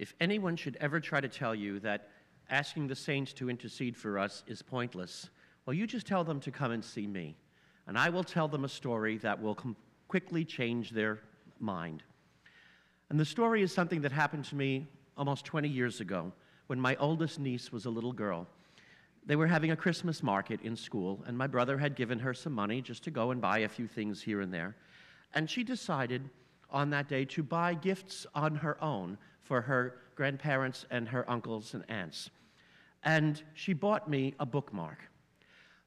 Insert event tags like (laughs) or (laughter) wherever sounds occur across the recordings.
If anyone should ever try to tell you that asking the saints to intercede for us is pointless, well, you just tell them to come and see me, and I will tell them a story that will quickly change their mind. And the story is something that happened to me almost 20 years ago when my oldest niece was a little girl. They were having a Christmas market in school, and my brother had given her some money just to go and buy a few things here and there. And she decided on that day to buy gifts on her own for her grandparents and her uncles and aunts. And she bought me a bookmark.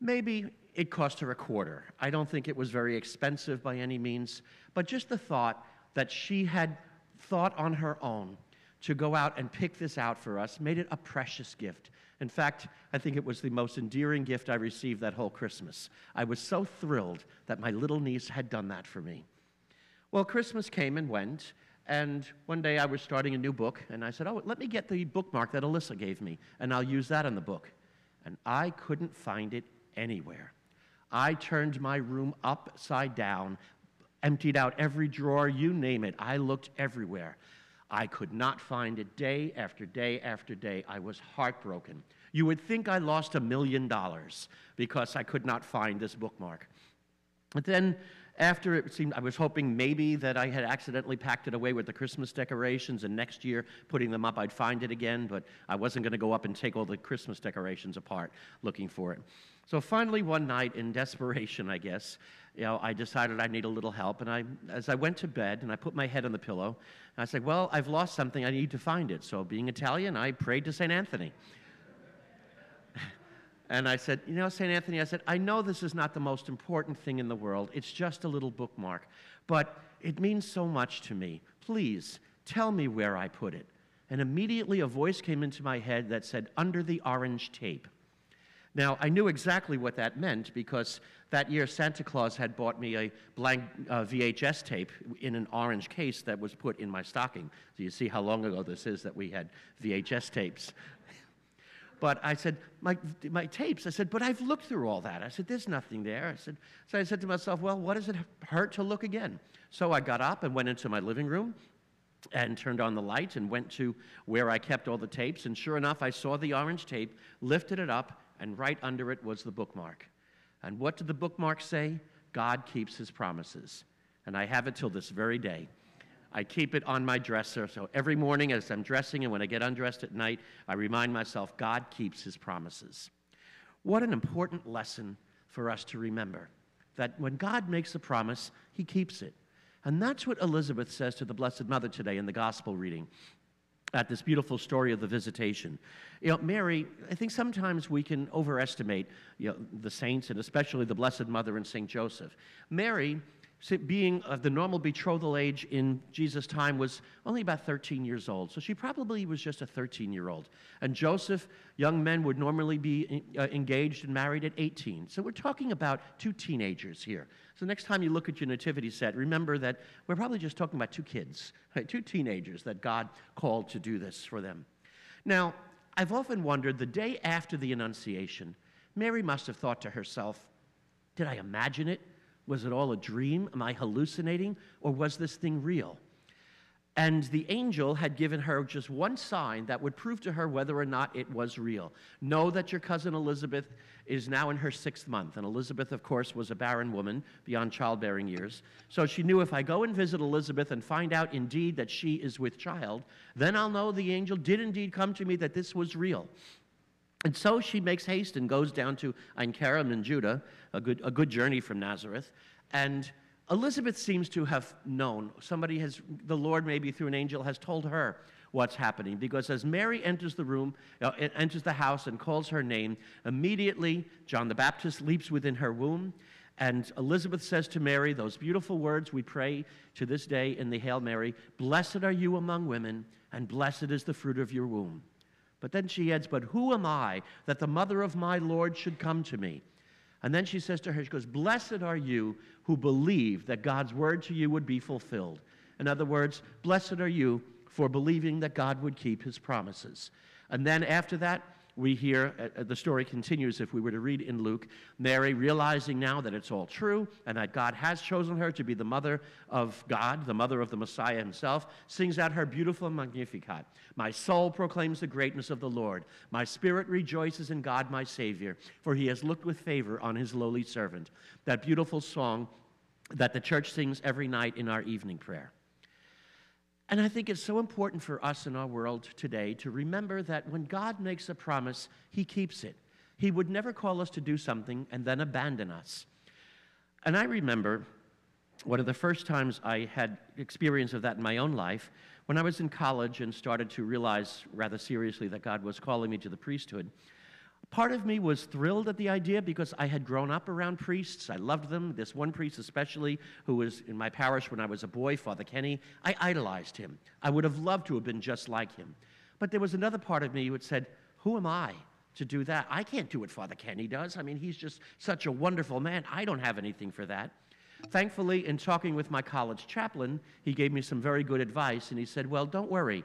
Maybe it cost her a quarter. I don't think it was very expensive by any means, but just the thought that she had thought on her own to go out and pick this out for us made it a precious gift. In fact, I think it was the most endearing gift I received that whole Christmas. I was so thrilled that my little niece had done that for me. Well, Christmas came and went, and one day I was starting a new book, and I said, Oh, let me get the bookmark that Alyssa gave me, and I'll use that in the book. And I couldn't find it anywhere. I turned my room upside down, emptied out every drawer, you name it. I looked everywhere. I could not find it day after day after day. I was heartbroken. You would think I lost a million dollars because I could not find this bookmark. But then, after it seemed, I was hoping maybe that I had accidentally packed it away with the Christmas decorations, and next year, putting them up, I'd find it again, but I wasn't going to go up and take all the Christmas decorations apart looking for it. So finally, one night, in desperation, I guess, you know, I decided I need a little help. And I, as I went to bed and I put my head on the pillow, I said, Well, I've lost something. I need to find it. So, being Italian, I prayed to St. Anthony. And I said, You know, St. Anthony, I said, I know this is not the most important thing in the world. It's just a little bookmark. But it means so much to me. Please tell me where I put it. And immediately a voice came into my head that said, Under the orange tape. Now, I knew exactly what that meant because that year Santa Claus had bought me a blank uh, VHS tape in an orange case that was put in my stocking. So you see how long ago this is that we had VHS tapes. (laughs) But I said, my, my tapes, I said, but I've looked through all that. I said, there's nothing there. I said, so I said to myself, well, what does it hurt to look again? So I got up and went into my living room and turned on the light and went to where I kept all the tapes. And sure enough, I saw the orange tape, lifted it up, and right under it was the bookmark. And what did the bookmark say? God keeps his promises. And I have it till this very day. I keep it on my dresser, so every morning as I'm dressing and when I get undressed at night, I remind myself God keeps his promises. What an important lesson for us to remember that when God makes a promise, he keeps it. And that's what Elizabeth says to the Blessed Mother today in the Gospel reading at this beautiful story of the visitation. You know, Mary, I think sometimes we can overestimate you know, the saints and especially the Blessed Mother and St. Joseph. Mary being of the normal betrothal age in Jesus' time, was only about 13 years old. So she probably was just a 13 year old. And Joseph, young men would normally be uh, engaged and married at 18. So we're talking about two teenagers here. So next time you look at your nativity set, remember that we're probably just talking about two kids, (laughs) right? two teenagers that God called to do this for them. Now, I've often wondered the day after the Annunciation, Mary must have thought to herself, did I imagine it? Was it all a dream? Am I hallucinating? Or was this thing real? And the angel had given her just one sign that would prove to her whether or not it was real. Know that your cousin Elizabeth is now in her sixth month. And Elizabeth, of course, was a barren woman beyond childbearing years. So she knew if I go and visit Elizabeth and find out indeed that she is with child, then I'll know the angel did indeed come to me that this was real. And so she makes haste and goes down to Ein Kerem in Judah, a good, a good journey from Nazareth. And Elizabeth seems to have known. Somebody has, the Lord maybe through an angel, has told her what's happening. Because as Mary enters the room, uh, enters the house, and calls her name, immediately John the Baptist leaps within her womb. And Elizabeth says to Mary those beautiful words we pray to this day in the Hail Mary Blessed are you among women, and blessed is the fruit of your womb. But then she adds, But who am I that the mother of my Lord should come to me? And then she says to her, She goes, Blessed are you who believe that God's word to you would be fulfilled. In other words, blessed are you for believing that God would keep his promises. And then after that, we hear uh, uh, the story continues if we were to read in Luke. Mary, realizing now that it's all true and that God has chosen her to be the mother of God, the mother of the Messiah himself, sings out her beautiful Magnificat. My soul proclaims the greatness of the Lord. My spirit rejoices in God, my Savior, for he has looked with favor on his lowly servant. That beautiful song that the church sings every night in our evening prayer. And I think it's so important for us in our world today to remember that when God makes a promise, He keeps it. He would never call us to do something and then abandon us. And I remember one of the first times I had experience of that in my own life when I was in college and started to realize rather seriously that God was calling me to the priesthood. Part of me was thrilled at the idea because I had grown up around priests. I loved them. This one priest, especially, who was in my parish when I was a boy, Father Kenny, I idolized him. I would have loved to have been just like him. But there was another part of me who had said, Who am I to do that? I can't do what Father Kenny does. I mean, he's just such a wonderful man. I don't have anything for that. Thankfully, in talking with my college chaplain, he gave me some very good advice, and he said, Well, don't worry.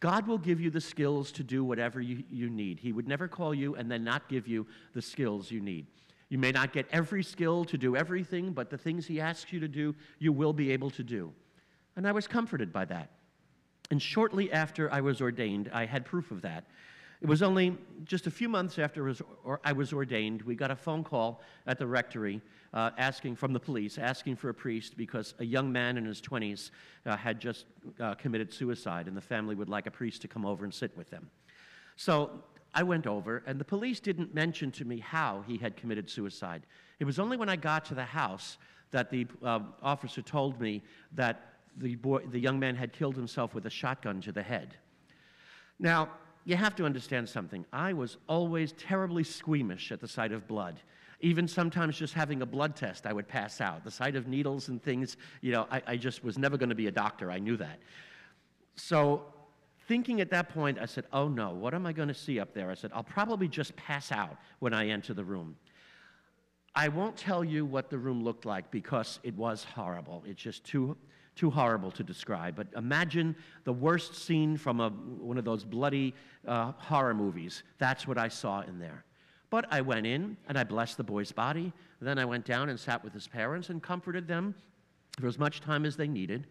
God will give you the skills to do whatever you, you need. He would never call you and then not give you the skills you need. You may not get every skill to do everything, but the things He asks you to do, you will be able to do. And I was comforted by that. And shortly after I was ordained, I had proof of that. It was only just a few months after I was ordained, we got a phone call at the rectory uh, asking from the police, asking for a priest because a young man in his 20s uh, had just uh, committed suicide, and the family would like a priest to come over and sit with them. So I went over, and the police didn't mention to me how he had committed suicide. It was only when I got to the house that the uh, officer told me that the, boy, the young man had killed himself with a shotgun to the head. Now, you have to understand something. I was always terribly squeamish at the sight of blood. Even sometimes just having a blood test, I would pass out. The sight of needles and things, you know, I, I just was never going to be a doctor. I knew that. So, thinking at that point, I said, oh no, what am I going to see up there? I said, I'll probably just pass out when I enter the room. I won't tell you what the room looked like because it was horrible. It's just too, too horrible to describe. But imagine the worst scene from a, one of those bloody uh, horror movies. That's what I saw in there. But I went in and I blessed the boy's body. Then I went down and sat with his parents and comforted them for as much time as they needed.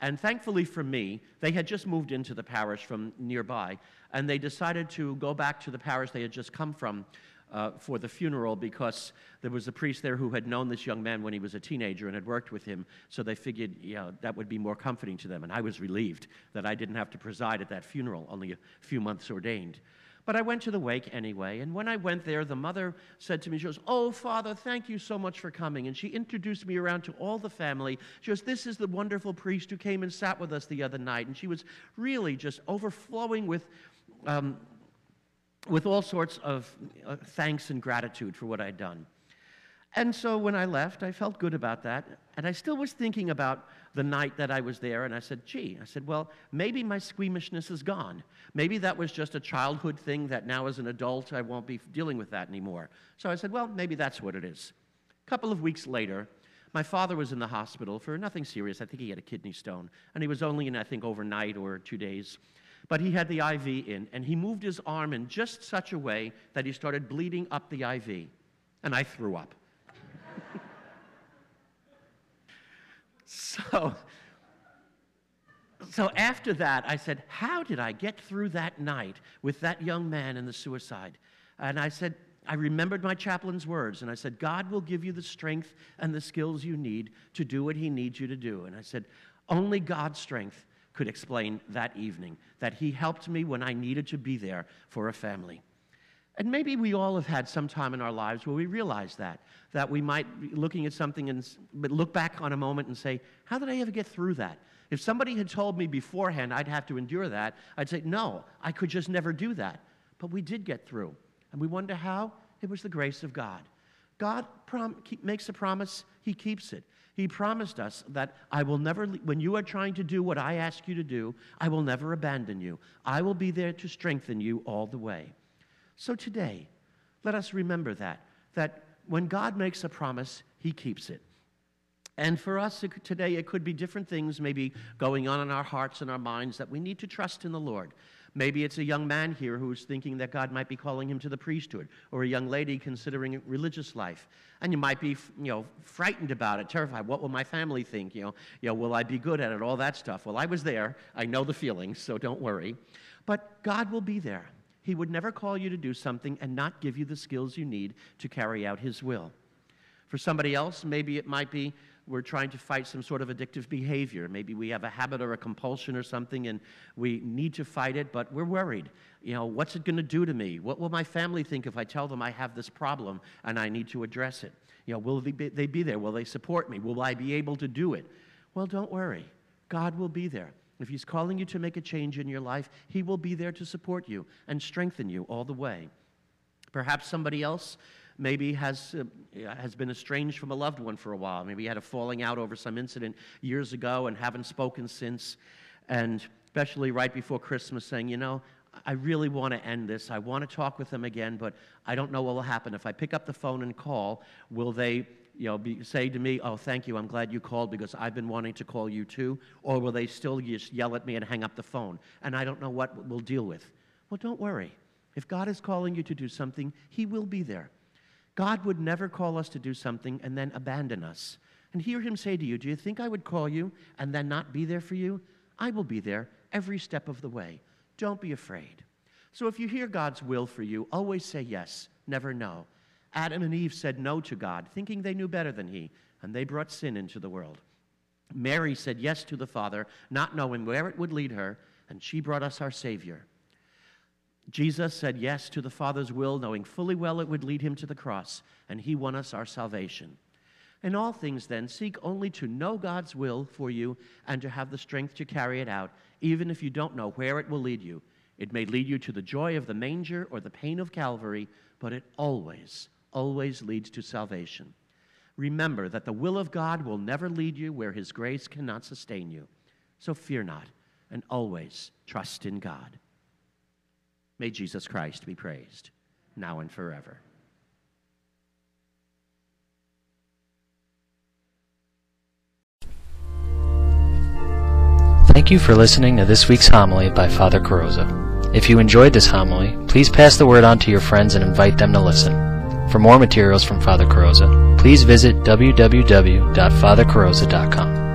And thankfully for me, they had just moved into the parish from nearby, and they decided to go back to the parish they had just come from uh, for the funeral because there was a priest there who had known this young man when he was a teenager and had worked with him. So they figured you know, that would be more comforting to them. And I was relieved that I didn't have to preside at that funeral, only a few months ordained. But I went to the wake anyway. And when I went there, the mother said to me, She goes, Oh, Father, thank you so much for coming. And she introduced me around to all the family. She goes, This is the wonderful priest who came and sat with us the other night. And she was really just overflowing with. Um, with all sorts of uh, thanks and gratitude for what I'd done. And so when I left, I felt good about that. And I still was thinking about the night that I was there. And I said, gee, I said, well, maybe my squeamishness is gone. Maybe that was just a childhood thing that now as an adult I won't be dealing with that anymore. So I said, well, maybe that's what it is. A couple of weeks later, my father was in the hospital for nothing serious. I think he had a kidney stone. And he was only in, I think, overnight or two days. But he had the IV in, and he moved his arm in just such a way that he started bleeding up the IV. And I threw up. (laughs) so, so after that, I said, How did I get through that night with that young man and the suicide? And I said, I remembered my chaplain's words, and I said, God will give you the strength and the skills you need to do what He needs you to do. And I said, Only God's strength could explain that evening that He helped me when I needed to be there for a family. And maybe we all have had some time in our lives where we realize that, that we might be looking at something and look back on a moment and say, how did I ever get through that? If somebody had told me beforehand I'd have to endure that, I'd say, no, I could just never do that. But we did get through. And we wonder how? It was the grace of God. God prom- makes a promise, He keeps it. He promised us that I will never, when you are trying to do what I ask you to do, I will never abandon you. I will be there to strengthen you all the way. So today, let us remember that, that when God makes a promise, he keeps it. And for us today, it could be different things maybe going on in our hearts and our minds that we need to trust in the Lord. Maybe it's a young man here who's thinking that God might be calling him to the priesthood, or a young lady considering religious life. And you might be, you know, frightened about it, terrified. What will my family think? You know, you know, will I be good at it? All that stuff. Well, I was there. I know the feelings, so don't worry. But God will be there. He would never call you to do something and not give you the skills you need to carry out His will. For somebody else, maybe it might be we're trying to fight some sort of addictive behavior. Maybe we have a habit or a compulsion or something and we need to fight it, but we're worried. You know, what's it going to do to me? What will my family think if I tell them I have this problem and I need to address it? You know, will they be, they be there? Will they support me? Will I be able to do it? Well, don't worry. God will be there. If He's calling you to make a change in your life, He will be there to support you and strengthen you all the way. Perhaps somebody else maybe has, uh, has been estranged from a loved one for a while. Maybe had a falling out over some incident years ago and haven't spoken since. And especially right before Christmas, saying, you know, I really want to end this. I want to talk with them again, but I don't know what will happen. If I pick up the phone and call, will they you know, be, say to me, oh, thank you, I'm glad you called because I've been wanting to call you too? Or will they still just yell at me and hang up the phone? And I don't know what we'll deal with. Well, don't worry. If God is calling you to do something, He will be there. God would never call us to do something and then abandon us. And hear him say to you, Do you think I would call you and then not be there for you? I will be there every step of the way. Don't be afraid. So if you hear God's will for you, always say yes, never no. Adam and Eve said no to God, thinking they knew better than He, and they brought sin into the world. Mary said yes to the Father, not knowing where it would lead her, and she brought us our Savior. Jesus said yes to the Father's will, knowing fully well it would lead him to the cross, and he won us our salvation. In all things, then, seek only to know God's will for you and to have the strength to carry it out, even if you don't know where it will lead you. It may lead you to the joy of the manger or the pain of Calvary, but it always, always leads to salvation. Remember that the will of God will never lead you where his grace cannot sustain you. So fear not, and always trust in God. May Jesus Christ be praised, now and forever. Thank you for listening to this week's homily by Father Carrozza. If you enjoyed this homily, please pass the word on to your friends and invite them to listen. For more materials from Father Carrozza, please visit www.fathercarrozza.com.